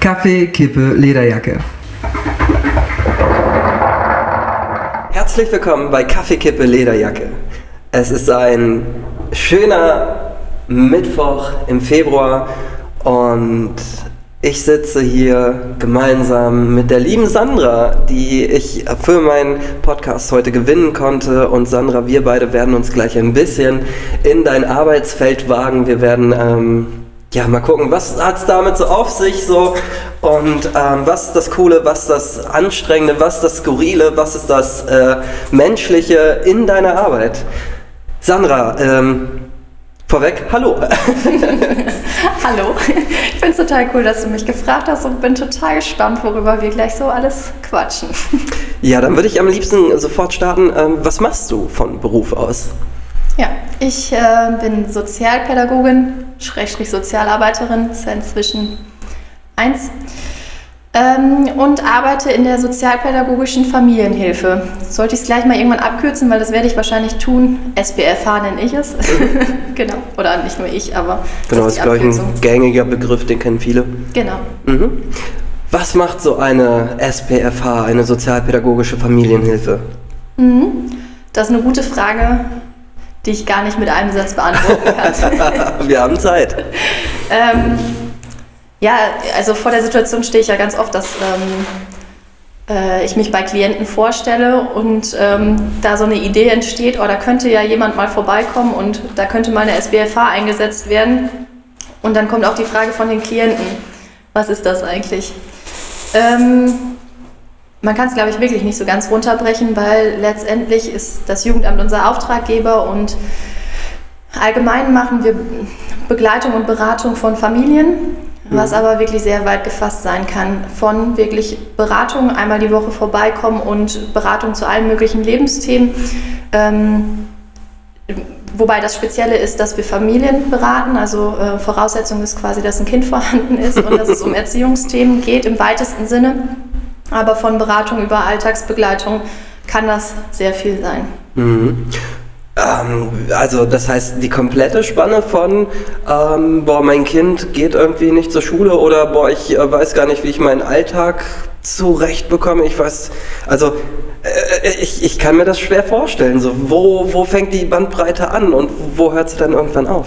Kaffee, Kippe, Lederjacke. Herzlich willkommen bei Kaffee, Kippe, Lederjacke. Es ist ein schöner Mittwoch im Februar und ich sitze hier gemeinsam mit der lieben Sandra, die ich für meinen Podcast heute gewinnen konnte. Und Sandra, wir beide werden uns gleich ein bisschen in dein Arbeitsfeld wagen. Wir werden ähm, ja mal gucken, was hat es damit so auf sich so und ähm, was ist das Coole, was ist das Anstrengende, was ist das Skurrile, was ist das äh, Menschliche in deiner Arbeit. Sandra, ähm, Vorweg, hallo. hallo. Ich finde es total cool, dass du mich gefragt hast und bin total gespannt, worüber wir gleich so alles quatschen. Ja, dann würde ich am liebsten sofort starten. Ähm, was machst du von Beruf aus? Ja, ich äh, bin Sozialpädagogin, Schrägstrich Sozialarbeiterin, ist ja inzwischen eins ähm, und arbeite in der sozialpädagogischen Familienhilfe. Sollte ich es gleich mal irgendwann abkürzen, weil das werde ich wahrscheinlich tun. SPFH nenne ich es. genau. Oder nicht nur ich, aber. Genau, das ist, glaube ich, ein gängiger Begriff, den kennen viele. Genau. Mhm. Was macht so eine SPFH, eine sozialpädagogische Familienhilfe? Mhm. Das ist eine gute Frage, die ich gar nicht mit einem Satz beantworten kann. Wir haben Zeit. ähm, ja, also vor der Situation stehe ich ja ganz oft, dass ähm, äh, ich mich bei Klienten vorstelle und ähm, da so eine Idee entsteht, oh, da könnte ja jemand mal vorbeikommen und da könnte mal eine SBFH eingesetzt werden. Und dann kommt auch die Frage von den Klienten, was ist das eigentlich? Ähm, man kann es, glaube ich, wirklich nicht so ganz runterbrechen, weil letztendlich ist das Jugendamt unser Auftraggeber und allgemein machen wir Begleitung und Beratung von Familien was aber wirklich sehr weit gefasst sein kann. Von wirklich Beratung einmal die Woche vorbeikommen und Beratung zu allen möglichen Lebensthemen. Ähm, wobei das Spezielle ist, dass wir Familien beraten. Also äh, Voraussetzung ist quasi, dass ein Kind vorhanden ist und dass es um Erziehungsthemen geht im weitesten Sinne. Aber von Beratung über Alltagsbegleitung kann das sehr viel sein. Mhm. Ähm, also das heißt, die komplette Spanne von, ähm, boah, mein Kind geht irgendwie nicht zur Schule oder boah, ich äh, weiß gar nicht, wie ich meinen Alltag zurechtbekomme. Ich weiß, also äh, ich, ich kann mir das schwer vorstellen. So, wo, wo fängt die Bandbreite an und wo hört sie dann irgendwann auf?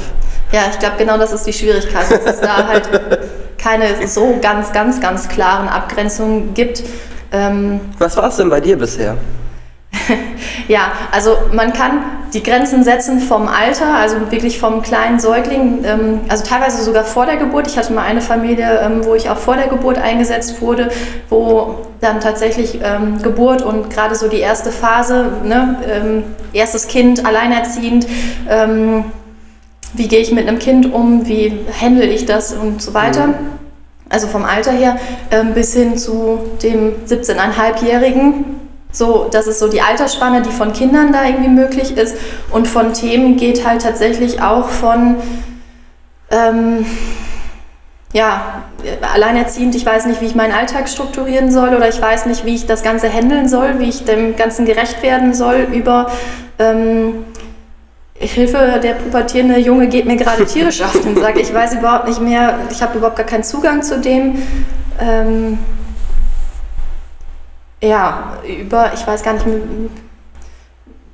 Ja, ich glaube, genau das ist die Schwierigkeit, dass es da halt keine so ganz, ganz, ganz klaren Abgrenzungen gibt. Ähm, Was war es denn bei dir bisher? ja, also man kann die Grenzen setzen vom Alter, also wirklich vom kleinen Säugling, ähm, also teilweise sogar vor der Geburt. Ich hatte mal eine Familie, ähm, wo ich auch vor der Geburt eingesetzt wurde, wo dann tatsächlich ähm, Geburt und gerade so die erste Phase, ne, ähm, erstes Kind, alleinerziehend, ähm, wie gehe ich mit einem Kind um, wie handle ich das und so weiter. Mhm. Also vom Alter her ähm, bis hin zu dem 17,5-Jährigen, so, das ist so die Altersspanne, die von Kindern da irgendwie möglich ist. Und von Themen geht halt tatsächlich auch von, ähm, ja, alleinerziehend, ich weiß nicht, wie ich meinen Alltag strukturieren soll oder ich weiß nicht, wie ich das Ganze handeln soll, wie ich dem Ganzen gerecht werden soll, über ähm, Hilfe, der pubertierende Junge geht mir gerade tierisch auf den Sack. Ich weiß überhaupt nicht mehr, ich habe überhaupt gar keinen Zugang zu dem. Ähm, ja, über, ich weiß gar nicht,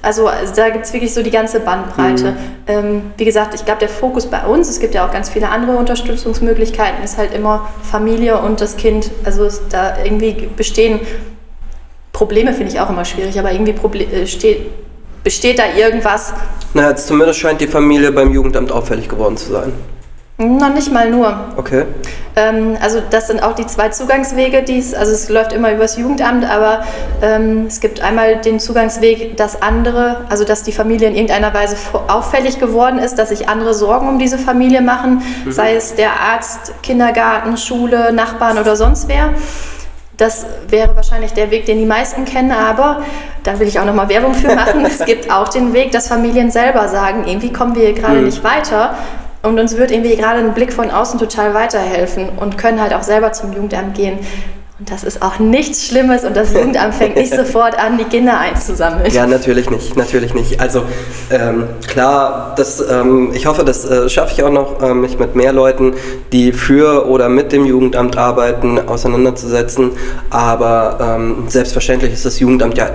also, also da gibt es wirklich so die ganze Bandbreite. Mhm. Ähm, wie gesagt, ich glaube, der Fokus bei uns, es gibt ja auch ganz viele andere Unterstützungsmöglichkeiten, ist halt immer Familie und das Kind. Also da irgendwie bestehen Probleme, finde ich auch immer schwierig, aber irgendwie Proble äh, steht, besteht da irgendwas. Naja, zumindest scheint die Familie beim Jugendamt auffällig geworden zu sein. Noch nicht mal nur. Okay. Ähm, also das sind auch die zwei Zugangswege, die es, also es läuft immer übers Jugendamt, aber ähm, es gibt einmal den Zugangsweg, dass andere, also dass die Familie in irgendeiner Weise auffällig geworden ist, dass sich andere Sorgen um diese Familie machen, mhm. sei es der Arzt, Kindergarten, Schule, Nachbarn oder sonst wer. Das wäre wahrscheinlich der Weg, den die meisten kennen, aber da will ich auch nochmal Werbung für machen. es gibt auch den Weg, dass Familien selber sagen, irgendwie kommen wir hier gerade mhm. nicht weiter und uns wird irgendwie gerade ein Blick von außen total weiterhelfen und können halt auch selber zum Jugendamt gehen. Und das ist auch nichts Schlimmes und das Jugendamt fängt nicht sofort an, die Kinder einzusammeln. Ja, natürlich nicht, natürlich nicht. Also ähm, klar, das, ähm, ich hoffe, das äh, schaffe ich auch noch, äh, mich mit mehr Leuten, die für oder mit dem Jugendamt arbeiten, auseinanderzusetzen. Aber ähm, selbstverständlich ist das Jugendamt ja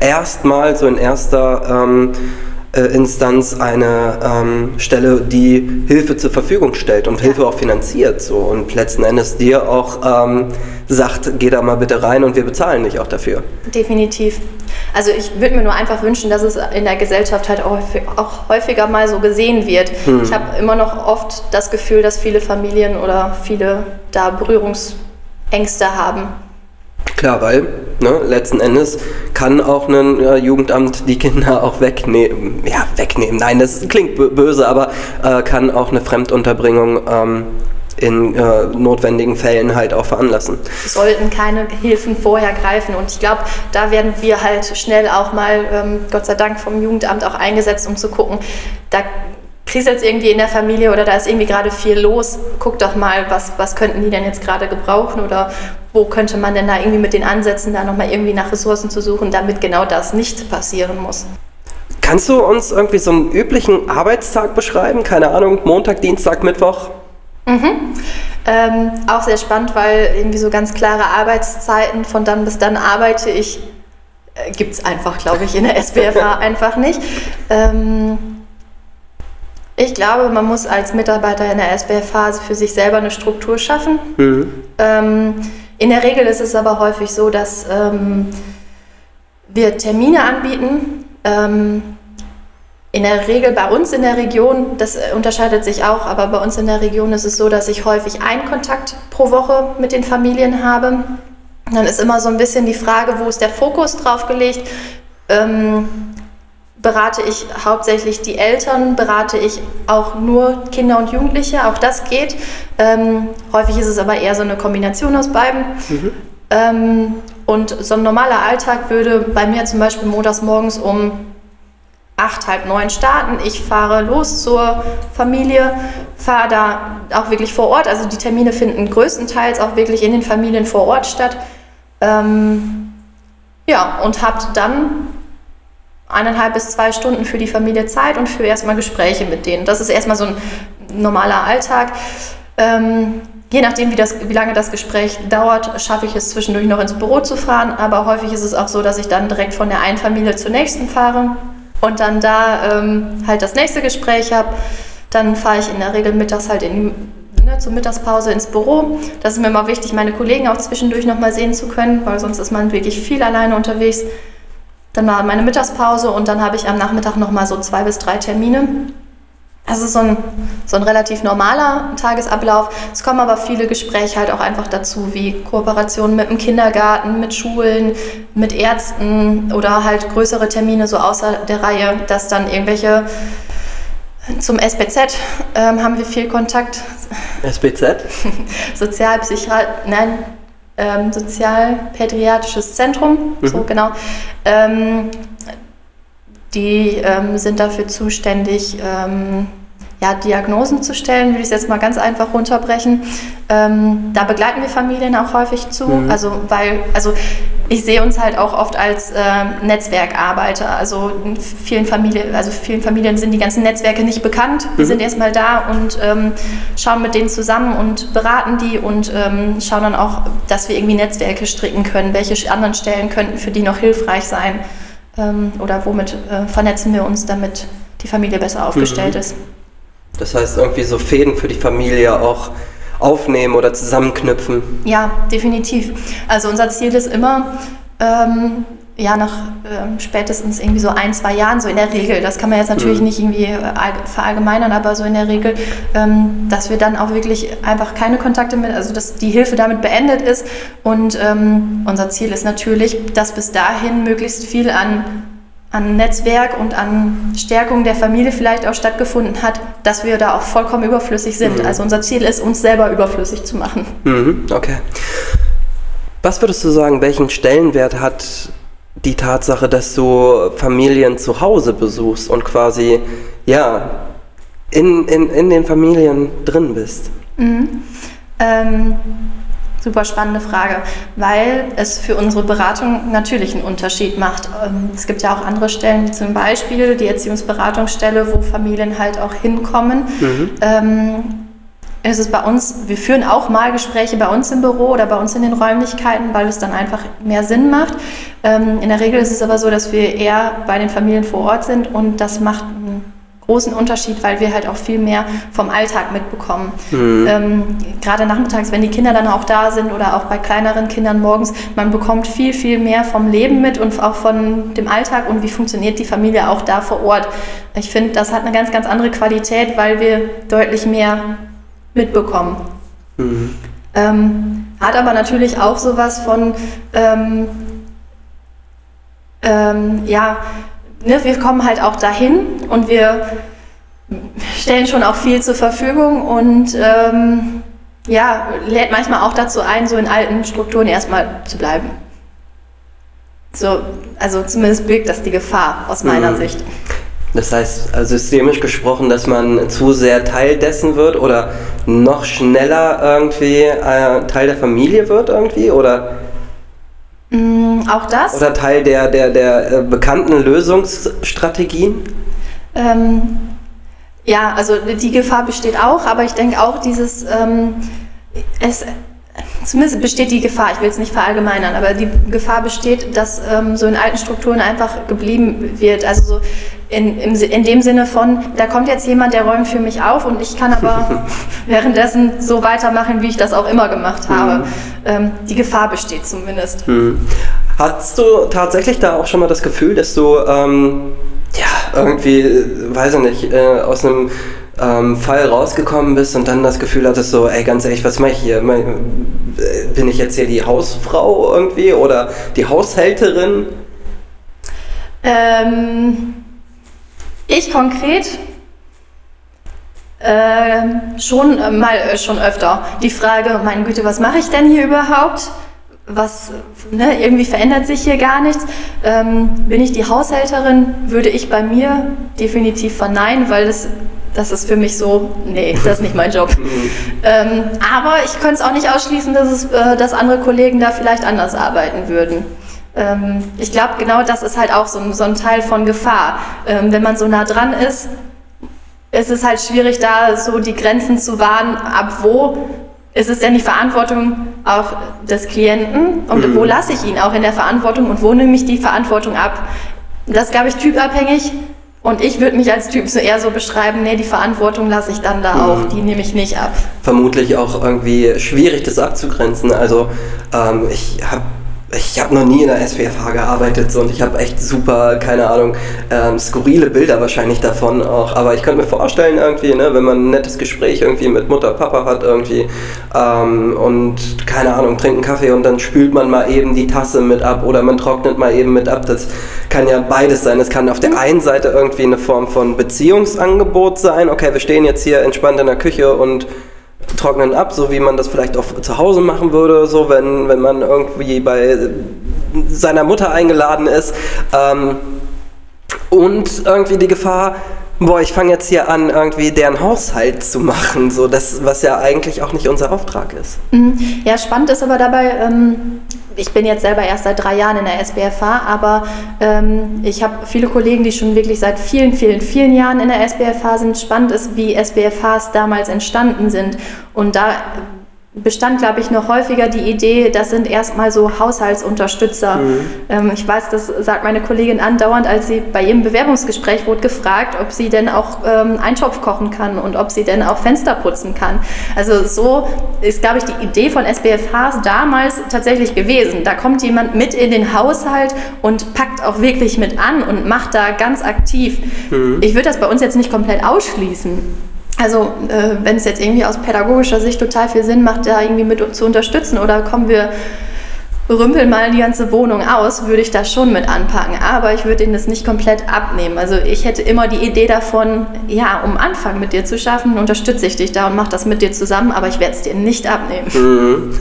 erstmal so in erster ähm, äh, Instanz eine ähm, Stelle, die Hilfe zur Verfügung stellt und ja. Hilfe auch finanziert so und letzten Endes dir auch ähm, sagt, geh da mal bitte rein und wir bezahlen dich auch dafür. Definitiv. Also ich würde mir nur einfach wünschen, dass es in der Gesellschaft halt auch, auch häufiger mal so gesehen wird. Hm. Ich habe immer noch oft das Gefühl, dass viele Familien oder viele da Berührungsängste haben Klar, weil ne, letzten Endes kann auch ein äh, Jugendamt die Kinder auch wegnehmen. Ja, wegnehmen. Nein, das klingt böse, aber äh, kann auch eine Fremdunterbringung ähm, in äh, notwendigen Fällen halt auch veranlassen. Sollten keine Hilfen vorher greifen. Und ich glaube, da werden wir halt schnell auch mal, ähm, Gott sei Dank, vom Jugendamt auch eingesetzt, um zu gucken, da kriselt irgendwie in der Familie oder da ist irgendwie gerade viel los. Guck doch mal, was, was könnten die denn jetzt gerade gebrauchen oder wo könnte man denn da irgendwie mit den Ansätzen da nochmal irgendwie nach Ressourcen zu suchen, damit genau das nicht passieren muss. Kannst du uns irgendwie so einen üblichen Arbeitstag beschreiben? Keine Ahnung, Montag, Dienstag, Mittwoch? Mhm. Ähm, auch sehr spannend, weil irgendwie so ganz klare Arbeitszeiten von dann bis dann arbeite ich, äh, gibt es einfach, glaube ich, in der SBFA einfach nicht. Ähm, ich glaube, man muss als Mitarbeiter in der SBFH für sich selber eine Struktur schaffen. Mhm. Ähm, in der Regel ist es aber häufig so, dass ähm, wir Termine anbieten. Ähm, in der Regel bei uns in der Region, das unterscheidet sich auch, aber bei uns in der Region ist es so, dass ich häufig einen Kontakt pro Woche mit den Familien habe. Dann ist immer so ein bisschen die Frage, wo ist der Fokus drauf gelegt? Ähm, berate ich hauptsächlich die Eltern, berate ich auch nur Kinder und Jugendliche, auch das geht. Ähm, häufig ist es aber eher so eine Kombination aus beiden. Mhm. Ähm, und so ein normaler Alltag würde bei mir zum Beispiel montags morgens um acht, halb neun starten. Ich fahre los zur Familie, fahre da auch wirklich vor Ort. Also die Termine finden größtenteils auch wirklich in den Familien vor Ort statt. Ähm, ja, und habe dann eineinhalb bis zwei Stunden für die Familie Zeit und für erstmal Gespräche mit denen. Das ist erstmal so ein normaler Alltag. Ähm, je nachdem, wie, das, wie lange das Gespräch dauert, schaffe ich es zwischendurch noch ins Büro zu fahren. Aber häufig ist es auch so, dass ich dann direkt von der einen Familie zur nächsten fahre und dann da ähm, halt das nächste Gespräch habe. Dann fahre ich in der Regel mittags halt in ne, zur Mittagspause ins Büro. Das ist mir immer wichtig, meine Kollegen auch zwischendurch nochmal sehen zu können, weil sonst ist man wirklich viel alleine unterwegs. Dann war meine Mittagspause und dann habe ich am Nachmittag nochmal so zwei bis drei Termine. Das ist so ein, so ein relativ normaler Tagesablauf. Es kommen aber viele Gespräche halt auch einfach dazu, wie Kooperationen mit dem Kindergarten, mit Schulen, mit Ärzten oder halt größere Termine so außer der Reihe, dass dann irgendwelche zum SBZ ähm, haben wir viel Kontakt. SBZ? Sozialpsychiater, nein, ähm, Sozialpädiatrisches Zentrum, mhm. so genau. Ähm, die ähm, sind dafür zuständig, ähm, ja, Diagnosen zu stellen, würde ich es jetzt mal ganz einfach runterbrechen. Ähm, da begleiten wir Familien auch häufig zu, mhm. also weil, also ich sehe uns halt auch oft als äh, Netzwerkarbeiter. Also vielen Familien, also vielen Familien sind die ganzen Netzwerke nicht bekannt. Wir mhm. sind erstmal da und ähm, schauen mit denen zusammen und beraten die und ähm, schauen dann auch, dass wir irgendwie Netzwerke stricken können, welche anderen Stellen könnten für die noch hilfreich sein ähm, oder womit äh, vernetzen wir uns, damit die Familie besser aufgestellt mhm. ist. Das heißt, irgendwie so Fäden für die Familie auch aufnehmen oder zusammenknüpfen. Ja, definitiv. Also unser Ziel ist immer, ähm, ja, nach ähm, spätestens irgendwie so ein, zwei Jahren, so in der Regel, das kann man jetzt natürlich mhm. nicht irgendwie verallgemeinern, aber so in der Regel, ähm, dass wir dann auch wirklich einfach keine Kontakte mit, also dass die Hilfe damit beendet ist. Und ähm, unser Ziel ist natürlich, dass bis dahin möglichst viel an an Netzwerk und an Stärkung der Familie vielleicht auch stattgefunden hat, dass wir da auch vollkommen überflüssig sind. Mhm. Also unser Ziel ist, uns selber überflüssig zu machen. Mhm, okay. Was würdest du sagen, welchen Stellenwert hat die Tatsache, dass du Familien zu Hause besuchst und quasi, ja, in, in, in den Familien drin bist? Mhm. Ähm, Super spannende Frage, weil es für unsere Beratung natürlich einen Unterschied macht. Ähm, es gibt ja auch andere Stellen, wie zum Beispiel die Erziehungsberatungsstelle, wo Familien halt auch hinkommen. Mhm. Ähm, es ist bei uns, wir führen auch mal Gespräche bei uns im Büro oder bei uns in den Räumlichkeiten, weil es dann einfach mehr Sinn macht. Ähm, in der Regel ist es aber so, dass wir eher bei den Familien vor Ort sind und das macht einen großen Unterschied, weil wir halt auch viel mehr vom Alltag mitbekommen. Mhm. Ähm, gerade nachmittags, wenn die Kinder dann auch da sind oder auch bei kleineren Kindern morgens, man bekommt viel, viel mehr vom Leben mit und auch von dem Alltag und wie funktioniert die Familie auch da vor Ort. Ich finde, das hat eine ganz, ganz andere Qualität, weil wir deutlich mehr mitbekommen. Mhm. Ähm, hat aber natürlich auch sowas von, ähm, ähm, ja, ne, wir kommen halt auch dahin und wir stellen schon auch viel zur Verfügung und ähm, ja, lädt manchmal auch dazu ein, so in alten Strukturen erstmal zu bleiben. So, also zumindest birgt das die Gefahr aus meiner mhm. Sicht. Das heißt, also systemisch gesprochen, dass man zu sehr Teil dessen wird oder noch schneller irgendwie äh, Teil der Familie wird irgendwie oder auch das oder Teil der der der äh, bekannten Lösungsstrategien. Ähm, ja, also die Gefahr besteht auch, aber ich denke auch dieses ähm, es zumindest besteht die Gefahr, ich will es nicht verallgemeinern, aber die Gefahr besteht, dass ähm, so in alten Strukturen einfach geblieben wird. Also so in, in, in dem Sinne von, da kommt jetzt jemand, der räumt für mich auf und ich kann aber währenddessen so weitermachen, wie ich das auch immer gemacht habe. Mhm. Ähm, die Gefahr besteht zumindest. Mhm. Hast du tatsächlich da auch schon mal das Gefühl, dass du ähm, ja irgendwie, weiß ich nicht, äh, aus einem ähm, Fall rausgekommen bist und dann das Gefühl hattest, so, ey, ganz ehrlich, was mache ich hier? Äh, bin ich jetzt hier die Hausfrau irgendwie oder die Haushälterin? Ähm, ich konkret äh, schon äh, mal äh, schon öfter. Die Frage, meine Güte, was mache ich denn hier überhaupt? Was, ne, irgendwie verändert sich hier gar nichts. Ähm, bin ich die Haushälterin, würde ich bei mir definitiv verneinen, weil das das ist für mich so, nee, das ist nicht mein Job. ähm, aber ich könnte es auch nicht ausschließen, dass, es, äh, dass andere Kollegen da vielleicht anders arbeiten würden. Ähm, ich glaube, genau das ist halt auch so ein, so ein Teil von Gefahr. Ähm, wenn man so nah dran ist, ist es halt schwierig, da so die Grenzen zu wahren, ab wo ist es denn die Verantwortung auch des Klienten und mhm. wo lasse ich ihn auch in der Verantwortung und wo nehme ich die Verantwortung ab. Das glaube ich, typabhängig. Und ich würde mich als Typ so eher so beschreiben, nee, die Verantwortung lasse ich dann da auch, mhm. die nehme ich nicht ab. Vermutlich auch irgendwie schwierig, das abzugrenzen. Also ähm, ich habe ich habe noch nie in der SPFH gearbeitet so, und ich habe echt super, keine Ahnung, ähm, skurrile Bilder wahrscheinlich davon auch. Aber ich könnte mir vorstellen, irgendwie, ne, wenn man ein nettes Gespräch irgendwie mit Mutter, Papa hat irgendwie ähm, und keine Ahnung, trinkt einen Kaffee und dann spült man mal eben die Tasse mit ab oder man trocknet mal eben mit ab. Das kann ja beides sein. Es kann auf der einen Seite irgendwie eine Form von Beziehungsangebot sein. Okay, wir stehen jetzt hier entspannt in der Küche und trocknen ab, so wie man das vielleicht auch zu Hause machen würde, so wenn, wenn man irgendwie bei seiner Mutter eingeladen ist. Ähm, und irgendwie die Gefahr, boah, ich fange jetzt hier an, irgendwie deren Haushalt zu machen, so das, was ja eigentlich auch nicht unser Auftrag ist. Mhm. Ja, spannend ist aber dabei, ähm, ich bin jetzt selber erst seit drei Jahren in der SBFH, aber ähm, ich habe viele Kollegen, die schon wirklich seit vielen, vielen, vielen Jahren in der SBFH sind. Spannend ist, wie SBFHs damals entstanden sind. Und da bestand, glaube ich, noch häufiger die Idee, das sind erstmal so Haushaltsunterstützer. Mhm. Ähm, ich weiß, das sagt meine Kollegin andauernd, als sie bei ihrem Bewerbungsgespräch wurde gefragt, ob sie denn auch ähm, Eintopf kochen kann und ob sie denn auch Fenster putzen kann. Also so ist, glaube ich, die Idee von SBFHs damals tatsächlich gewesen. Da kommt jemand mit in den Haushalt und packt auch wirklich mit an und macht da ganz aktiv. Mhm. Ich würde das bei uns jetzt nicht komplett ausschließen. Also äh, wenn es jetzt irgendwie aus pädagogischer Sicht total viel Sinn macht, da irgendwie mit zu unterstützen oder kommen wir rümpeln mal die ganze Wohnung aus, würde ich das schon mit anpacken. Aber ich würde ihnen das nicht komplett abnehmen. Also ich hätte immer die Idee davon, ja, um Anfang mit dir zu schaffen, unterstütze ich dich da und mache das mit dir zusammen, aber ich werde es dir nicht abnehmen. Mhm.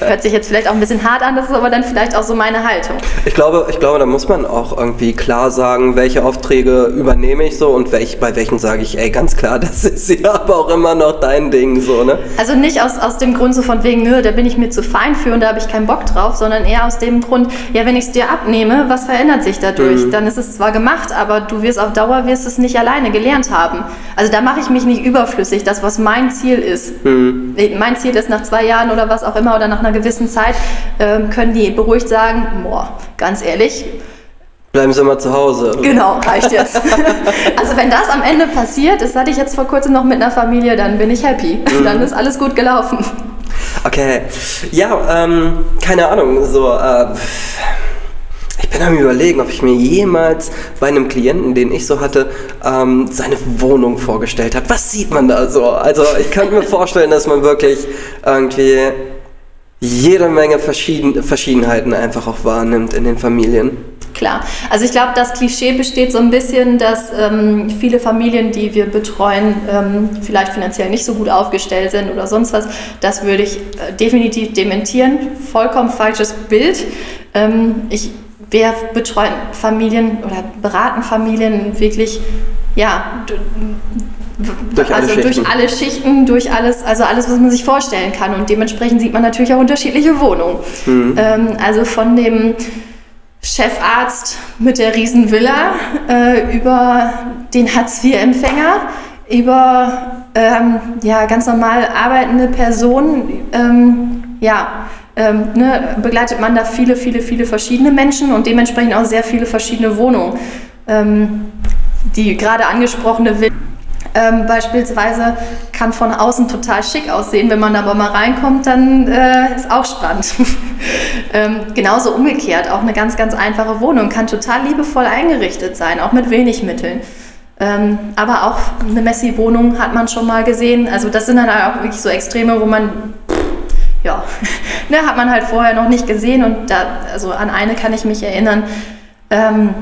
Hört sich jetzt vielleicht auch ein bisschen hart an, das ist aber dann vielleicht auch so meine Haltung. Ich glaube, ich glaube, da muss man auch irgendwie klar sagen, welche Aufträge übernehme ich so und welch, bei welchen sage ich, ey, ganz klar, das ist ja aber auch immer noch dein Ding, so, ne? Also nicht aus, aus dem Grund so von wegen, nö, da bin ich mir zu fein für und da habe ich keinen Bock drauf, sondern eher aus dem Grund, ja, wenn ich es dir abnehme, was verändert sich dadurch? Mhm. Dann ist es zwar gemacht, aber du wirst auf Dauer wirst es nicht alleine gelernt haben. Also da mache ich mich nicht überflüssig, das, was mein Ziel ist. Mhm. Mein Ziel ist nach zwei Jahren oder was auch immer oder nach einer gewissen Zeit, ähm, können die beruhigt sagen, boah, ganz ehrlich, Bleiben Sie mal zu Hause. Genau, reicht jetzt. also wenn das am Ende passiert, das hatte ich jetzt vor kurzem noch mit einer Familie, dann bin ich happy. Mhm. Dann ist alles gut gelaufen. Okay. Ja, ähm, keine Ahnung, so, äh, ich bin am überlegen, ob ich mir jemals bei einem Klienten, den ich so hatte, ähm, seine Wohnung vorgestellt habe. Was sieht man da so? Also ich könnte mir vorstellen, dass man wirklich irgendwie jede Menge Verschieden Verschiedenheiten einfach auch wahrnimmt in den Familien. Klar. Also ich glaube, das Klischee besteht so ein bisschen, dass ähm, viele Familien, die wir betreuen, ähm, vielleicht finanziell nicht so gut aufgestellt sind oder sonst was. Das würde ich äh, definitiv dementieren. Vollkommen falsches Bild. Ähm, ich, wir betreuen Familien oder beraten Familien wirklich, ja, durch alle, also durch alle Schichten, durch alles, also alles, was man sich vorstellen kann. Und dementsprechend sieht man natürlich auch unterschiedliche Wohnungen. Mhm. Ähm, also von dem Chefarzt mit der Riesenvilla, äh, über den Hartz-IV-Empfänger, über ähm, ja, ganz normal arbeitende Personen. Ähm, ja, ähm, ne, begleitet man da viele, viele, viele verschiedene Menschen und dementsprechend auch sehr viele verschiedene Wohnungen. Ähm, die gerade angesprochene Villa ähm, beispielsweise kann von außen total schick aussehen. Wenn man aber mal reinkommt, dann äh, ist auch spannend. ähm, genauso umgekehrt, auch eine ganz, ganz einfache Wohnung kann total liebevoll eingerichtet sein, auch mit wenig Mitteln. Ähm, aber auch eine Messi-Wohnung hat man schon mal gesehen. Also das sind dann auch wirklich so Extreme, wo man, ja, ne, hat man halt vorher noch nicht gesehen. Und da, also an eine kann ich mich erinnern. Ähm,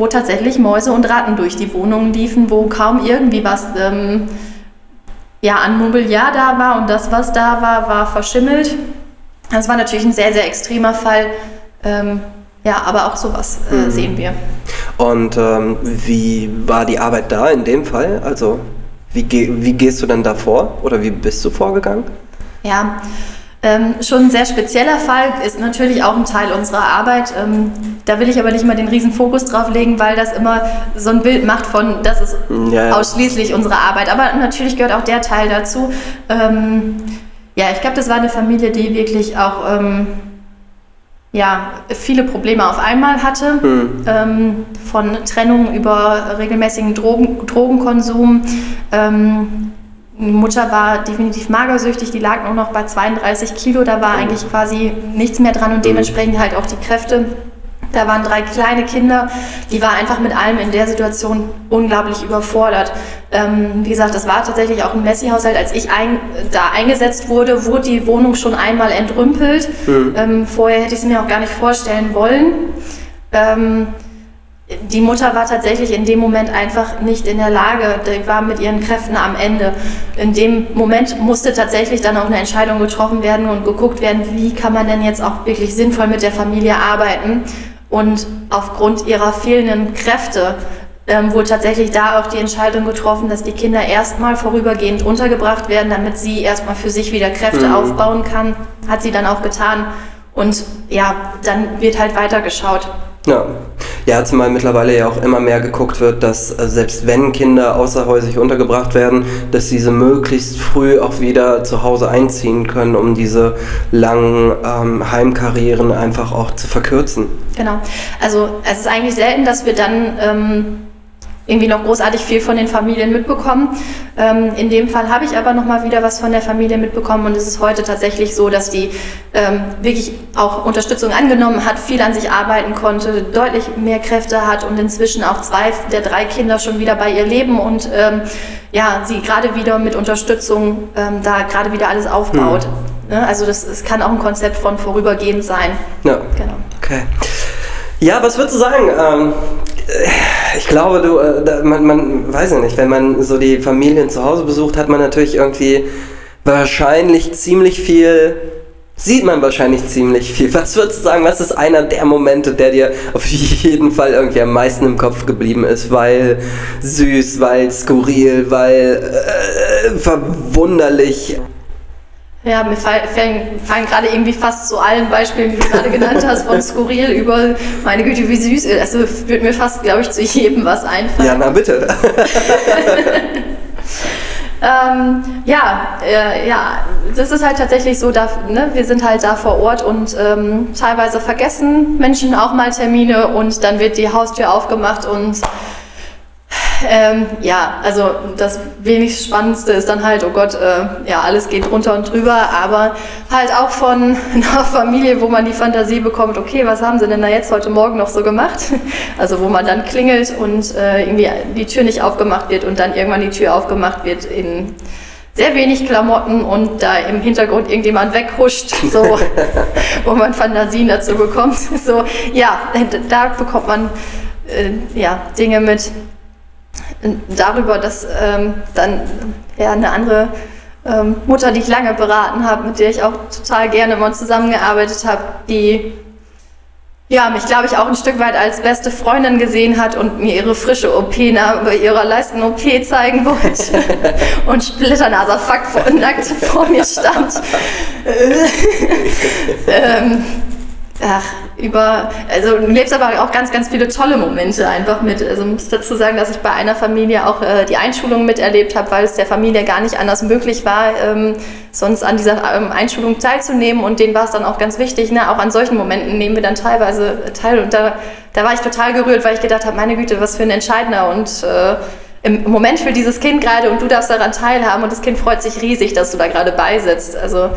wo tatsächlich Mäuse und Ratten durch die Wohnungen liefen, wo kaum irgendwie was ähm, ja, an Mobiliar da war und das, was da war, war verschimmelt. Das war natürlich ein sehr, sehr extremer Fall. Ähm, ja, aber auch sowas äh, mhm. sehen wir. Und ähm, wie war die Arbeit da in dem Fall? Also wie, wie gehst du dann da vor oder wie bist du vorgegangen? Ja, ähm, schon ein sehr spezieller Fall, ist natürlich auch ein Teil unserer Arbeit. Ähm, da will ich aber nicht mal den riesen Fokus drauf legen, weil das immer so ein Bild macht von, das ist ja, ja. ausschließlich unsere Arbeit. Aber natürlich gehört auch der Teil dazu. Ähm, ja, ich glaube, das war eine Familie, die wirklich auch ähm, ja, viele Probleme auf einmal hatte. Hm. von Trennung über regelmäßigen Drogen, Drogenkonsum ähm, Mutter war definitiv magersüchtig, die lag nur noch bei 32 Kilo, da war eigentlich quasi nichts mehr dran und mhm. dementsprechend halt auch die Kräfte. Da waren drei kleine Kinder, die war einfach mit allem in der Situation unglaublich überfordert. Ähm, wie gesagt, das war tatsächlich auch ein Messi-Haushalt. Als ich ein, da eingesetzt wurde, wurde die Wohnung schon einmal entrümpelt. Mhm. Ähm, vorher hätte ich es mir auch gar nicht vorstellen wollen. Ähm, die Mutter war tatsächlich in dem Moment einfach nicht in der Lage, die war mit ihren Kräften am Ende. In dem Moment musste tatsächlich dann auch eine Entscheidung getroffen werden und geguckt werden, wie kann man denn jetzt auch wirklich sinnvoll mit der Familie arbeiten. Und aufgrund ihrer fehlenden Kräfte ähm, wurde tatsächlich da auch die Entscheidung getroffen, dass die Kinder erstmal vorübergehend untergebracht werden, damit sie erstmal für sich wieder Kräfte mhm. aufbauen kann. Hat sie dann auch getan. Und ja, dann wird halt weitergeschaut. Ja. Ja, zumal mittlerweile ja auch immer mehr geguckt wird, dass äh, selbst wenn Kinder außerhäusig untergebracht werden, dass diese möglichst früh auch wieder zu Hause einziehen können, um diese langen ähm, Heimkarrieren einfach auch zu verkürzen. Genau. Also es ist eigentlich selten, dass wir dann ähm, irgendwie noch großartig viel von den Familien mitbekommen. Ähm, in dem Fall habe ich aber noch mal wieder was von der Familie mitbekommen und es ist heute tatsächlich so, dass die ähm, wirklich auch Unterstützung angenommen hat, viel an sich arbeiten konnte, deutlich mehr Kräfte hat und inzwischen auch zwei der drei Kinder schon wieder bei ihr leben und ähm, ja, sie gerade wieder mit Unterstützung ähm, da gerade wieder alles aufbaut. Hm. Ne? Also das, das kann auch ein Konzept von vorübergehend sein. Ja. Genau. Okay. Ja, was würdest du sagen? Ähm, ich glaube, du, äh, man, man weiß ja nicht, wenn man so die Familien zu Hause besucht, hat man natürlich irgendwie wahrscheinlich ziemlich viel sieht man wahrscheinlich ziemlich viel. Was würdest du sagen, was ist einer der Momente, der dir auf jeden Fall irgendwie am meisten im Kopf geblieben ist? Weil süß, weil skurril, weil äh, verwunderlich. Ja, mir fallen, fallen gerade irgendwie fast zu allen Beispielen, die du gerade genannt hast, von skurril über, meine Güte, wie süß. Also wird mir fast, glaube ich, zu jedem was einfallen. Ja, na bitte. Ähm, ja, äh, ja, das ist halt tatsächlich so, da, ne, wir sind halt da vor Ort und ähm, teilweise vergessen Menschen auch mal Termine und dann wird die Haustür aufgemacht und ähm, ja, also das wenig Spannendste ist dann halt, oh Gott, äh, ja, alles geht runter und drüber, aber halt auch von einer Familie, wo man die Fantasie bekommt, okay, was haben sie denn da jetzt heute Morgen noch so gemacht? Also wo man dann klingelt und äh, irgendwie die Tür nicht aufgemacht wird und dann irgendwann die Tür aufgemacht wird in sehr wenig Klamotten und da im Hintergrund irgendjemand weghuscht, so, wo man Fantasien dazu bekommt. So, ja, da bekommt man äh, ja, Dinge mit, darüber, dass ähm, dann ja, eine andere ähm, Mutter, die ich lange beraten habe, mit der ich auch total gerne mal zusammengearbeitet habe, die ja, mich, glaube ich, auch ein Stück weit als beste Freundin gesehen hat und mir ihre frische OP bei ihrer Leisten-OP zeigen wollte und splitternaser nackt vor mir stand. ähm, ach, über, also du lebst aber auch ganz, ganz viele tolle Momente einfach mit. Also muss dazu sagen, dass ich bei einer Familie auch äh, die Einschulung miterlebt habe, weil es der Familie gar nicht anders möglich war, ähm, sonst an dieser ähm, Einschulung teilzunehmen und denen war es dann auch ganz wichtig. Ne? Auch an solchen Momenten nehmen wir dann teilweise teil und da, da war ich total gerührt, weil ich gedacht habe, meine Güte, was für ein entscheidender und äh, im Moment für dieses Kind gerade und du darfst daran teilhaben und das Kind freut sich riesig, dass du da gerade beisitzt. Also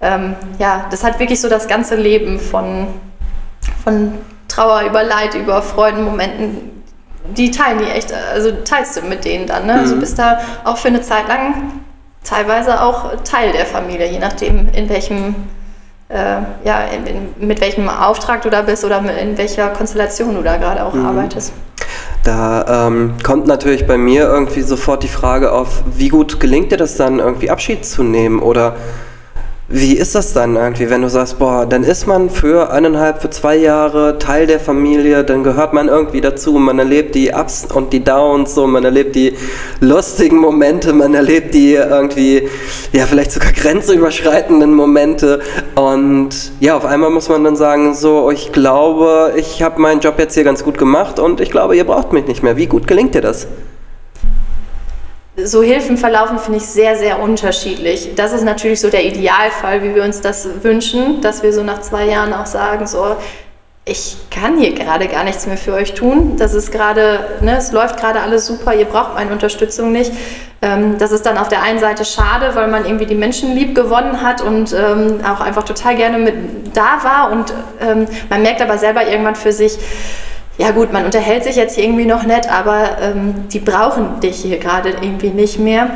ähm, ja, das hat wirklich so das ganze Leben von von Trauer über Leid, über Freudenmomenten, die teilen die echt, also teilst du mit denen dann. Ne? Also mhm. Also bist da auch für eine Zeit lang teilweise auch Teil der Familie, je nachdem, in welchem, äh, ja, in, in, mit welchem Auftrag du da bist oder in welcher Konstellation du da gerade auch mhm. arbeitest. Da ähm, kommt natürlich bei mir irgendwie sofort die Frage auf, wie gut gelingt dir das dann, irgendwie Abschied zu nehmen oder wie ist das dann irgendwie, wenn du sagst, boah, dann ist man für eineinhalb, für zwei Jahre Teil der Familie, dann gehört man irgendwie dazu, man erlebt die Ups und die Downs, so, man erlebt die lustigen Momente, man erlebt die irgendwie, ja, vielleicht sogar grenzüberschreitenden Momente und ja, auf einmal muss man dann sagen, so, ich glaube, ich habe meinen Job jetzt hier ganz gut gemacht und ich glaube, ihr braucht mich nicht mehr. Wie gut gelingt dir das? So Hilfen verlaufen, finde ich sehr, sehr unterschiedlich. Das ist natürlich so der Idealfall, wie wir uns das wünschen, dass wir so nach zwei Jahren auch sagen, so, ich kann hier gerade gar nichts mehr für euch tun. Das ist gerade, ne, es läuft gerade alles super, ihr braucht meine Unterstützung nicht. Ähm, das ist dann auf der einen Seite schade, weil man irgendwie die Menschen lieb gewonnen hat und ähm, auch einfach total gerne mit da war. Und ähm, man merkt aber selber irgendwann für sich, ja gut, man unterhält sich jetzt irgendwie noch nett, aber ähm, die brauchen dich hier gerade irgendwie nicht mehr.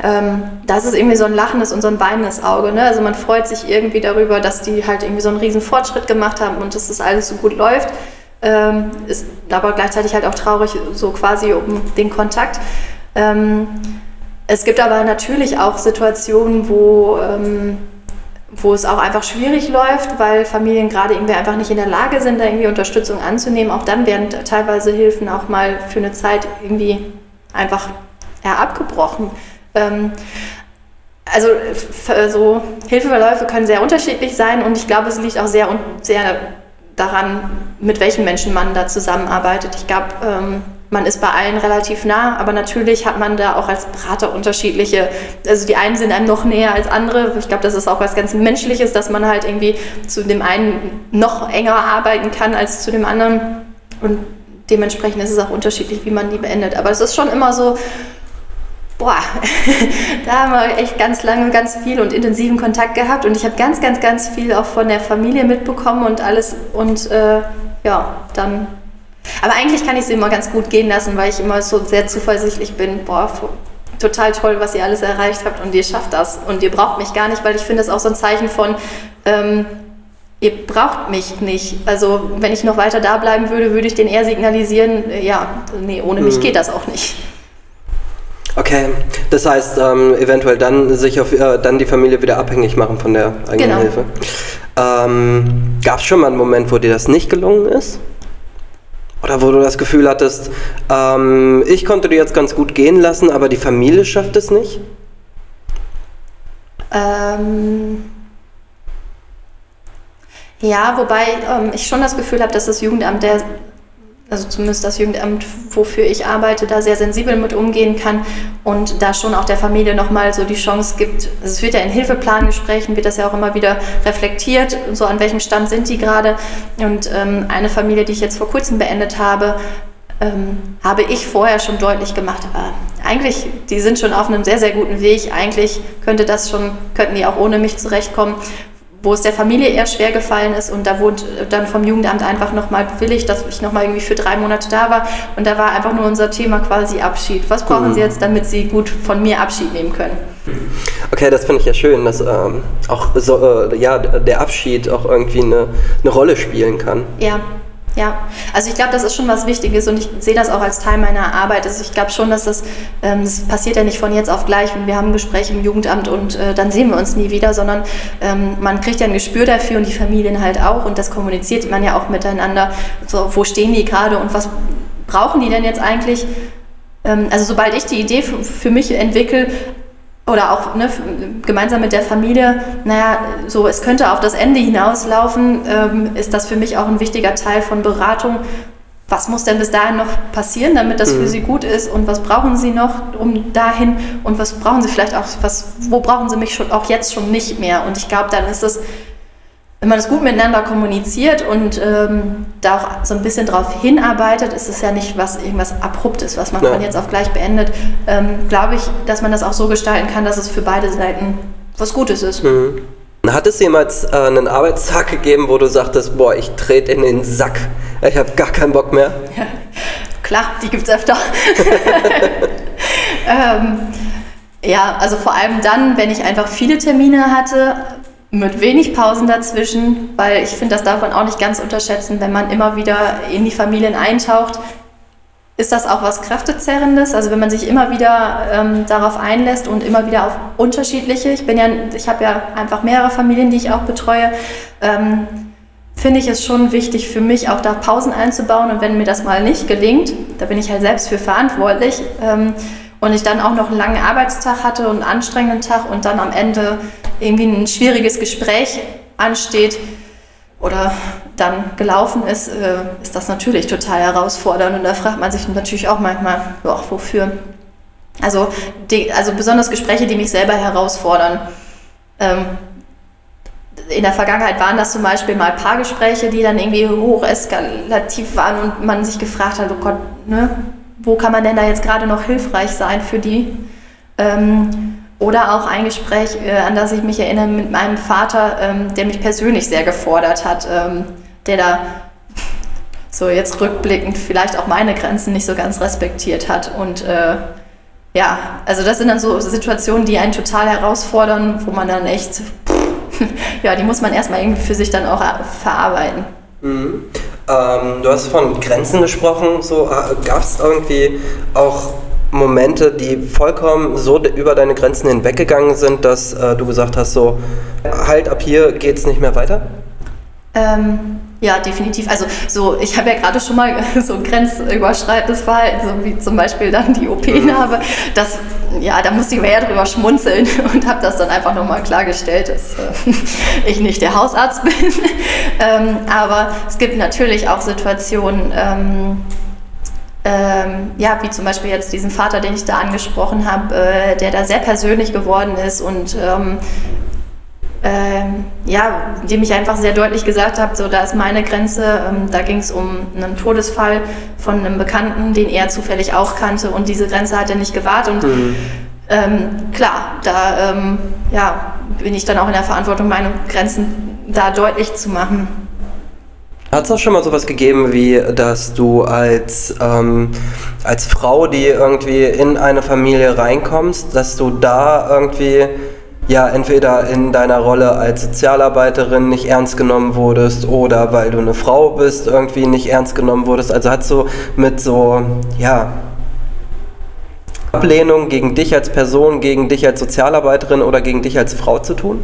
Ähm, das ist irgendwie so ein lachendes und so ein weinendes Auge. Ne? Also man freut sich irgendwie darüber, dass die halt irgendwie so einen riesen Fortschritt gemacht haben und dass das alles so gut läuft. Ähm, ist aber gleichzeitig halt auch traurig, so quasi um den Kontakt. Ähm, es gibt aber natürlich auch Situationen, wo ähm, wo es auch einfach schwierig läuft, weil Familien gerade irgendwie einfach nicht in der Lage sind, da irgendwie Unterstützung anzunehmen. Auch dann werden teilweise Hilfen auch mal für eine Zeit irgendwie einfach ja, abgebrochen. Ähm, also so Hilfeverläufe können sehr unterschiedlich sein und ich glaube, es liegt auch sehr, sehr daran, mit welchen Menschen man da zusammenarbeitet. Ich glaube, ähm, man ist bei allen relativ nah, aber natürlich hat man da auch als Berater unterschiedliche, also die einen sind einem noch näher als andere. Ich glaube, das ist auch was ganz Menschliches, dass man halt irgendwie zu dem einen noch enger arbeiten kann als zu dem anderen. Und dementsprechend ist es auch unterschiedlich, wie man die beendet. Aber es ist schon immer so, boah, da haben wir echt ganz lange ganz viel und intensiven Kontakt gehabt und ich habe ganz, ganz, ganz viel auch von der Familie mitbekommen und alles und äh, ja, dann aber eigentlich kann ich sie immer ganz gut gehen lassen, weil ich immer so sehr zuversichtlich bin, boah, total toll, was ihr alles erreicht habt und ihr schafft das. Und ihr braucht mich gar nicht, weil ich finde das auch so ein Zeichen von, ähm, ihr braucht mich nicht. Also wenn ich noch weiter da bleiben würde, würde ich den eher signalisieren, äh, ja, nee, ohne mich mhm. geht das auch nicht. Okay, das heißt, ähm, eventuell dann sich auf äh, dann die Familie wieder abhängig machen von der eigenen Genau. Hilfe. Ähm, Gab es schon mal einen Moment, wo dir das nicht gelungen ist? Oder wo du das Gefühl hattest, ähm, ich konnte dir jetzt ganz gut gehen lassen, aber die Familie schafft es nicht? Ähm, ja, wobei ähm, ich schon das Gefühl habe, dass das Jugendamt, der, also zumindest das Jugendamt, wofür ich arbeite, da sehr sensibel mit umgehen kann und da schon auch der Familie nochmal so die Chance gibt. Also es wird ja in Hilfeplangesprächen, wird das ja auch immer wieder reflektiert, so an welchem Stand sind die gerade. Und ähm, eine Familie, die ich jetzt vor kurzem beendet habe, ähm, habe ich vorher schon deutlich gemacht, äh, eigentlich, die sind schon auf einem sehr, sehr guten Weg. Eigentlich könnte das schon, könnten die auch ohne mich zurechtkommen. Wo es der Familie eher schwer gefallen ist und da wurde dann vom Jugendamt einfach nochmal bewilligt, dass ich nochmal irgendwie für drei Monate da war. Und da war einfach nur unser Thema quasi Abschied. Was brauchen Mhm. Sie jetzt, damit Sie gut von mir Abschied nehmen können? Okay, das finde ich ja schön, dass ähm, auch so, äh, ja, der Abschied auch irgendwie eine, eine Rolle spielen kann. Ja, ja. Also ich glaube, das ist schon was Wichtiges und ich sehe das auch als Teil meiner Arbeit. Also ich glaube schon, dass das, ähm, das passiert ja nicht von jetzt auf gleich. Wir haben ein Gespräch im Jugendamt und äh, dann sehen wir uns nie wieder, sondern ähm, man kriegt ja ein Gespür dafür und die Familien halt auch und das kommuniziert man ja auch miteinander. So, wo stehen die gerade und was brauchen die denn jetzt eigentlich? Ähm, also sobald ich die Idee für mich entwickle, oder auch ne, gemeinsam mit der Familie, naja, so es könnte auf das Ende hinauslaufen, ähm, ist das für mich auch ein wichtiger Teil von Beratung. Was muss denn bis dahin noch passieren, damit das für Sie gut ist und was brauchen Sie noch um dahin und was brauchen Sie vielleicht auch, was, wo brauchen Sie mich schon auch jetzt schon nicht mehr? Und ich glaube, dann ist es, wenn man das gut miteinander kommuniziert und ähm, da auch so ein bisschen drauf hinarbeitet, ist es ja nicht was irgendwas Abruptes, was man Ja. von jetzt auf gleich beendet. Ähm, Glaube ich, dass man das auch so gestalten kann, dass es für beide Seiten was Gutes ist. Mhm. Hat es jemals äh, einen Arbeitstag gegeben, wo du sagtest, boah, ich trete in den Sack, ich habe gar keinen Bock mehr? Klar, die gibt es öfter. ähm, ja, also vor allem dann, wenn ich einfach viele Termine hatte, mit wenig Pausen dazwischen, weil ich finde, das darf man auch nicht ganz unterschätzen, wenn man immer wieder in die Familien eintaucht, ist das auch was Kräftezerrendes. Also wenn man sich immer wieder ähm, darauf einlässt und immer wieder auf unterschiedliche, ich bin ja, ich habe ja einfach mehrere Familien, die ich auch betreue, ähm, finde ich es schon wichtig für mich auch da Pausen einzubauen und wenn mir das mal nicht gelingt, da bin ich halt selbst für verantwortlich ähm, und ich dann auch noch einen langen Arbeitstag hatte und einen anstrengenden Tag und dann am Ende irgendwie ein schwieriges Gespräch ansteht oder dann gelaufen ist, äh, ist das natürlich total herausfordernd und da fragt man sich natürlich auch manchmal, ja, wofür? Also, die, also besonders Gespräche, die mich selber herausfordern. Ähm, in der Vergangenheit waren das zum Beispiel mal Paargespräche, die dann irgendwie hocheskalativ waren und man sich gefragt hat, oh Gott, ne, wo kann man denn da jetzt gerade noch hilfreich sein für die? Ähm, oder auch ein Gespräch, äh, an das ich mich erinnere mit meinem Vater, ähm, der mich persönlich sehr gefordert hat, ähm, der da so jetzt rückblickend vielleicht auch meine Grenzen nicht so ganz respektiert hat. Und äh, ja, also das sind dann so Situationen, die einen total herausfordern, wo man dann echt, ja, die muss man erstmal irgendwie für sich dann auch äh, verarbeiten. Mhm. Ähm, du hast von Grenzen gesprochen. So, äh, Gab es irgendwie auch Momente, die vollkommen so über deine Grenzen hinweggegangen sind, dass äh, du gesagt hast, so, halt ab hier geht's nicht mehr weiter? Ähm, ja, definitiv. Also so, ich habe ja gerade schon mal so ein grenzüberschreitendes Verhalten, so wie zum Beispiel dann die OP-Narbe. Das, ja, da musste ich mir eher drüber schmunzeln und habe das dann einfach nochmal klargestellt, dass äh, ich nicht der Hausarzt bin. ähm, aber es gibt natürlich auch Situationen, ähm, ähm, ja, wie zum Beispiel jetzt diesen Vater, den ich da angesprochen habe, äh, der da sehr persönlich geworden ist und ähm, ähm, ja, dem ich einfach sehr deutlich gesagt habe, so da ist meine Grenze. Ähm, da ging es um einen Todesfall von einem Bekannten, den er zufällig auch kannte und diese Grenze hat er nicht gewahrt und Mhm. ähm, klar, da ähm, ja, bin ich dann auch in der Verantwortung, meine Grenzen da deutlich zu machen. Hat es auch schon mal sowas gegeben, wie dass du als, ähm, als Frau, die irgendwie in eine Familie reinkommst, dass du da irgendwie ja entweder in deiner Rolle als Sozialarbeiterin nicht ernst genommen wurdest oder weil du eine Frau bist, irgendwie nicht ernst genommen wurdest? Also hat so mit so, ja, Ablehnung gegen dich als Person, gegen dich als Sozialarbeiterin oder gegen dich als Frau zu tun?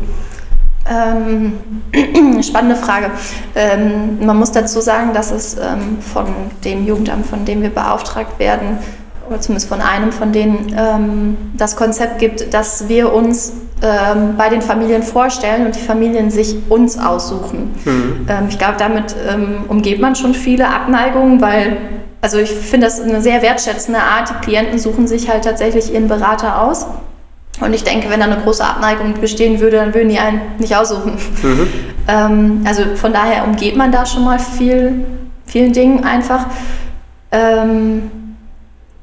Ähm, spannende Frage. Ähm, man muss dazu sagen, dass es ähm, von dem Jugendamt, von dem wir beauftragt werden, oder zumindest von einem von denen, ähm, das Konzept gibt, dass wir uns ähm, bei den Familien vorstellen und die Familien sich uns aussuchen. Mhm. Ähm, ich glaube, damit umgeht man schon viele Abneigungen, weil also ich finde das eine sehr wertschätzende Art. Die Klienten suchen sich halt tatsächlich ihren Berater aus. Und ich denke, wenn da eine große Abneigung bestehen würde, dann würden die einen nicht aussuchen. Mhm. Ähm, also von daher umgeht man da schon mal viel, vielen Dingen einfach. Ähm,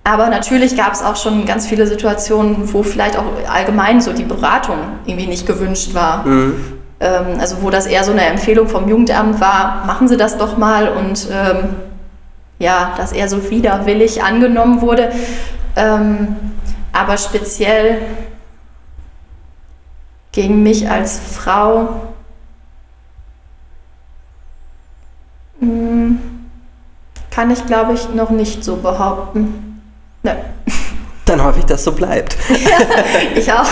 aber natürlich gab es auch schon ganz viele Situationen, wo vielleicht auch allgemein so die Beratung irgendwie nicht gewünscht war. Mhm. Ähm, also wo das eher so eine Empfehlung vom Jugendamt war, machen Sie das doch mal und ähm, ja, das eher so widerwillig angenommen wurde. Ähm, aber speziell gegen mich als Frau. Hm, kann ich, glaube ich, noch nicht so behaupten. Ne. Dann hoffe ich, dass so bleibt. ich auch.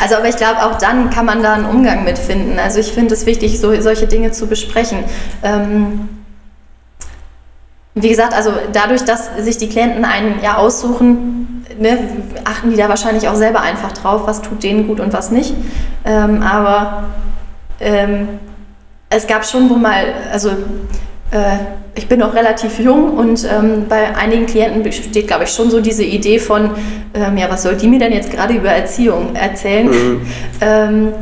Also, aber ich glaube, auch dann kann man da einen Umgang mit finden. Also, ich finde es wichtig, so, solche Dinge zu besprechen. Ähm, wie gesagt, also dadurch, dass sich die Klienten einen ja aussuchen, ne, achten die da wahrscheinlich auch selber einfach drauf, was tut denen gut und was nicht. Ähm, aber ähm, es gab schon, wo mal, also äh, ich bin noch relativ jung und ähm, bei einigen Klienten besteht, glaube ich, schon so diese Idee von, ähm, ja, was soll die mir denn jetzt gerade über Erziehung erzählen? Mhm. Ähm,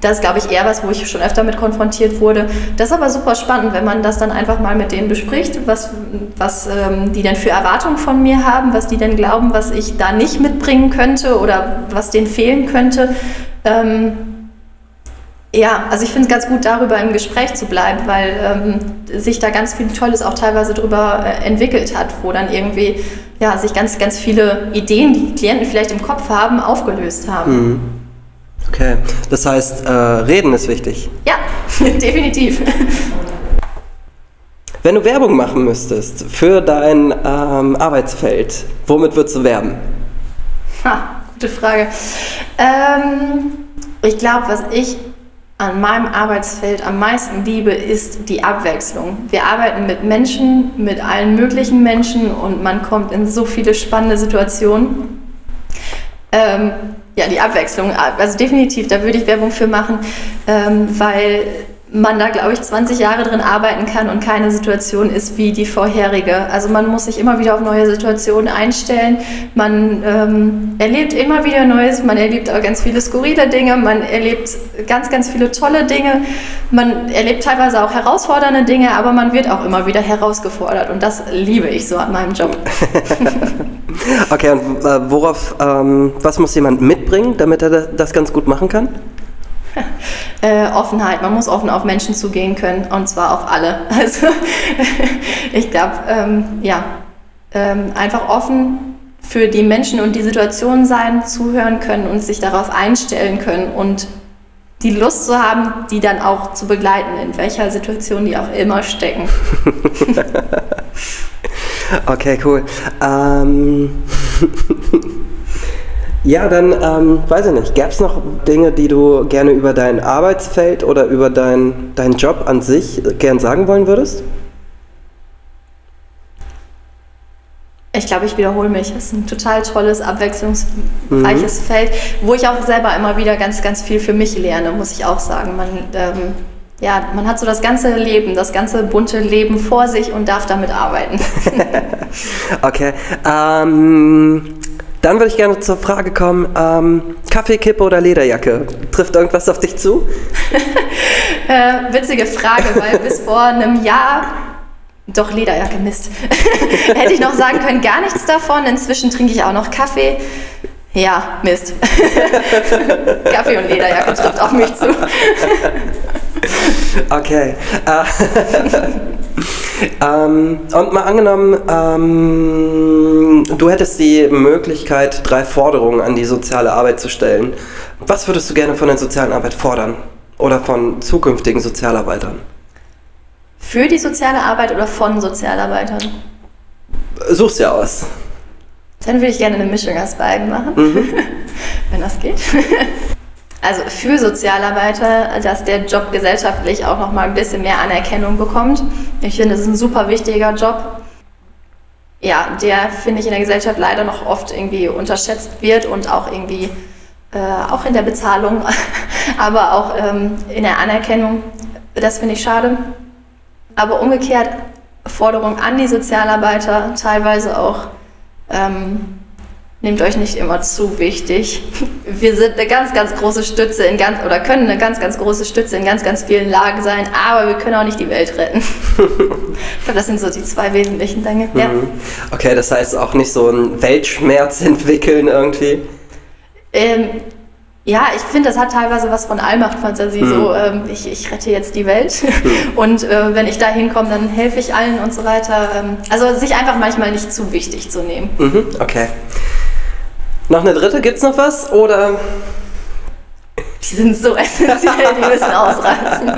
das ist, glaube ich, eher was, wo ich schon öfter mit konfrontiert wurde. Das ist aber super spannend, wenn man das dann einfach mal mit denen bespricht, was, was ähm, die denn für Erwartungen von mir haben, was die denn glauben, was ich da nicht mitbringen könnte oder was denen fehlen könnte. Ähm, ja, also ich finde es ganz gut, darüber im Gespräch zu bleiben, weil ähm, sich da ganz viel Tolles auch teilweise darüber äh, entwickelt hat, wo dann irgendwie ja, sich ganz, ganz viele Ideen, die Klienten vielleicht im Kopf haben, aufgelöst haben. Mhm. Okay, das heißt, äh, reden ist wichtig. Ja, definitiv. Wenn du Werbung machen müsstest für dein ähm, Arbeitsfeld, womit würdest du werben? Ha, gute Frage. Ähm, ich glaube, was ich an meinem Arbeitsfeld am meisten liebe, ist die Abwechslung. Wir arbeiten mit Menschen, mit allen möglichen Menschen und man kommt in so viele spannende Situationen. Ähm, ja, die Abwechslung, also definitiv, da würde ich Werbung für machen, ähm, weil man da, glaube ich, 20 Jahre drin arbeiten kann und keine Situation ist wie die vorherige. Also man muss sich immer wieder auf neue Situationen einstellen. Man ähm, erlebt immer wieder Neues, man erlebt auch ganz viele skurrile Dinge, man erlebt ganz, ganz viele tolle Dinge, man erlebt teilweise auch herausfordernde Dinge, aber man wird auch immer wieder herausgefordert und das liebe ich so an meinem Job. okay, und äh, worauf, ähm, was muss jemand mitbringen, damit er das ganz gut machen kann? äh, Offenheit. Man muss offen auf Menschen zugehen können und zwar auf alle. Also ich glaube, ähm, ja, ähm, einfach offen für die Menschen und die Situation sein, zuhören können und sich darauf einstellen können und die Lust zu haben, die dann auch zu begleiten, in welcher Situation die auch immer stecken. okay, cool. Ähm Ja, dann ähm, weiß ich nicht. Gäbe es noch Dinge, die du gerne über dein Arbeitsfeld oder über deinen dein Job an sich gern sagen wollen würdest? Ich glaube, ich wiederhole mich. Es ist ein total tolles, abwechslungsreiches mhm. Feld, wo ich auch selber immer wieder ganz, ganz viel für mich lerne, muss ich auch sagen. Man, ähm, ja, man hat so das ganze Leben, das ganze bunte Leben vor sich und darf damit arbeiten. okay. Ähm, dann würde ich gerne zur Frage kommen, ähm, Kaffeekippe oder Lederjacke? Trifft irgendwas auf dich zu? äh, witzige Frage, weil bis vor einem Jahr doch, Lederjacke, Mist. Hätte ich noch sagen können, gar nichts davon. Inzwischen trinke ich auch noch Kaffee. Ja, Mist. Kaffee und Lederjacke trifft auf mich zu. okay. Äh, ähm, und mal angenommen, ähm, du hättest die Möglichkeit, drei Forderungen an die soziale Arbeit zu stellen. Was würdest du gerne von der sozialen Arbeit fordern? Oder von zukünftigen Sozialarbeitern? Für die soziale Arbeit oder von Sozialarbeitern? Such's ja aus. Dann würde ich gerne eine Mischung aus beiden machen, mhm. wenn das geht. Also für Sozialarbeiter, dass der Job gesellschaftlich auch noch mal ein bisschen mehr Anerkennung bekommt. Ich finde, es ist ein super wichtiger Job. Ja, der finde ich in der Gesellschaft leider noch oft irgendwie unterschätzt wird und auch irgendwie äh, auch in der Bezahlung, aber auch ähm, in der Anerkennung. Das finde ich schade. Aber umgekehrt Forderung an die Sozialarbeiter, teilweise auch ähm, nehmt euch nicht immer zu wichtig. Wir sind eine ganz, ganz große Stütze in ganz oder können eine ganz, ganz große Stütze in ganz, ganz vielen Lagen sein, aber wir können auch nicht die Welt retten. ich glaube, das sind so die zwei wesentlichen Dinge. Ja. Mhm. Okay, das heißt auch nicht so einen Weltschmerz entwickeln irgendwie. Ähm, ja, ich finde, das hat teilweise was von Allmachtfantasie. Mhm. So, ähm, ich, ich rette jetzt die Welt mhm. und äh, wenn ich da hinkomme, dann helfe ich allen und so weiter. Ähm, also sich einfach manchmal nicht zu wichtig zu nehmen. Mhm, okay. Noch eine dritte, gibt es noch was? Oder? Die sind so essentiell, die müssen ausreichen.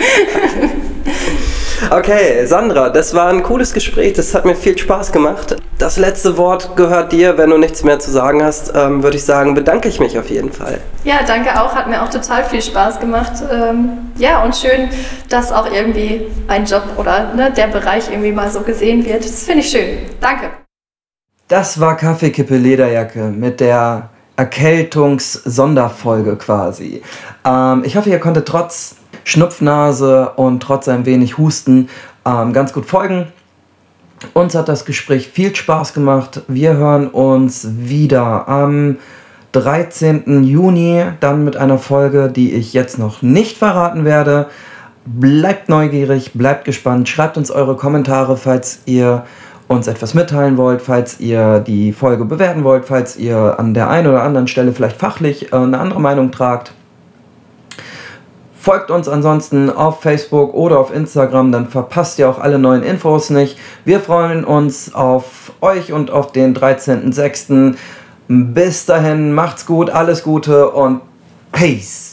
Okay, Sandra, das war ein cooles Gespräch, das hat mir viel Spaß gemacht. Das letzte Wort gehört dir. Wenn du nichts mehr zu sagen hast, ähm, würde ich sagen, bedanke ich mich auf jeden Fall. Ja, danke auch. Hat mir auch total viel Spaß gemacht. Ähm, ja, und schön, dass auch irgendwie ein Job oder ne, der Bereich irgendwie mal so gesehen wird. Das finde ich schön. Danke. Das war Kaffeekippe Lederjacke mit der Erkältungs-Sonderfolge quasi. Ähm, ich hoffe, ihr konntet trotz Schnupfnase und trotz ein wenig Husten ähm, ganz gut folgen. Uns hat das Gespräch viel Spaß gemacht. Wir hören uns wieder am 13. Juni, dann mit einer Folge, die ich jetzt noch nicht verraten werde. Bleibt neugierig, bleibt gespannt, schreibt uns eure Kommentare, falls ihr uns etwas mitteilen wollt, falls ihr die Folge bewerten wollt, falls ihr an der einen oder anderen Stelle vielleicht fachlich äh, eine andere Meinung tragt. Folgt uns ansonsten auf Facebook oder auf Instagram, dann verpasst ihr auch alle neuen Infos nicht. Wir freuen uns auf euch und auf den 13.06. Bis dahin, macht's gut, alles Gute und Peace.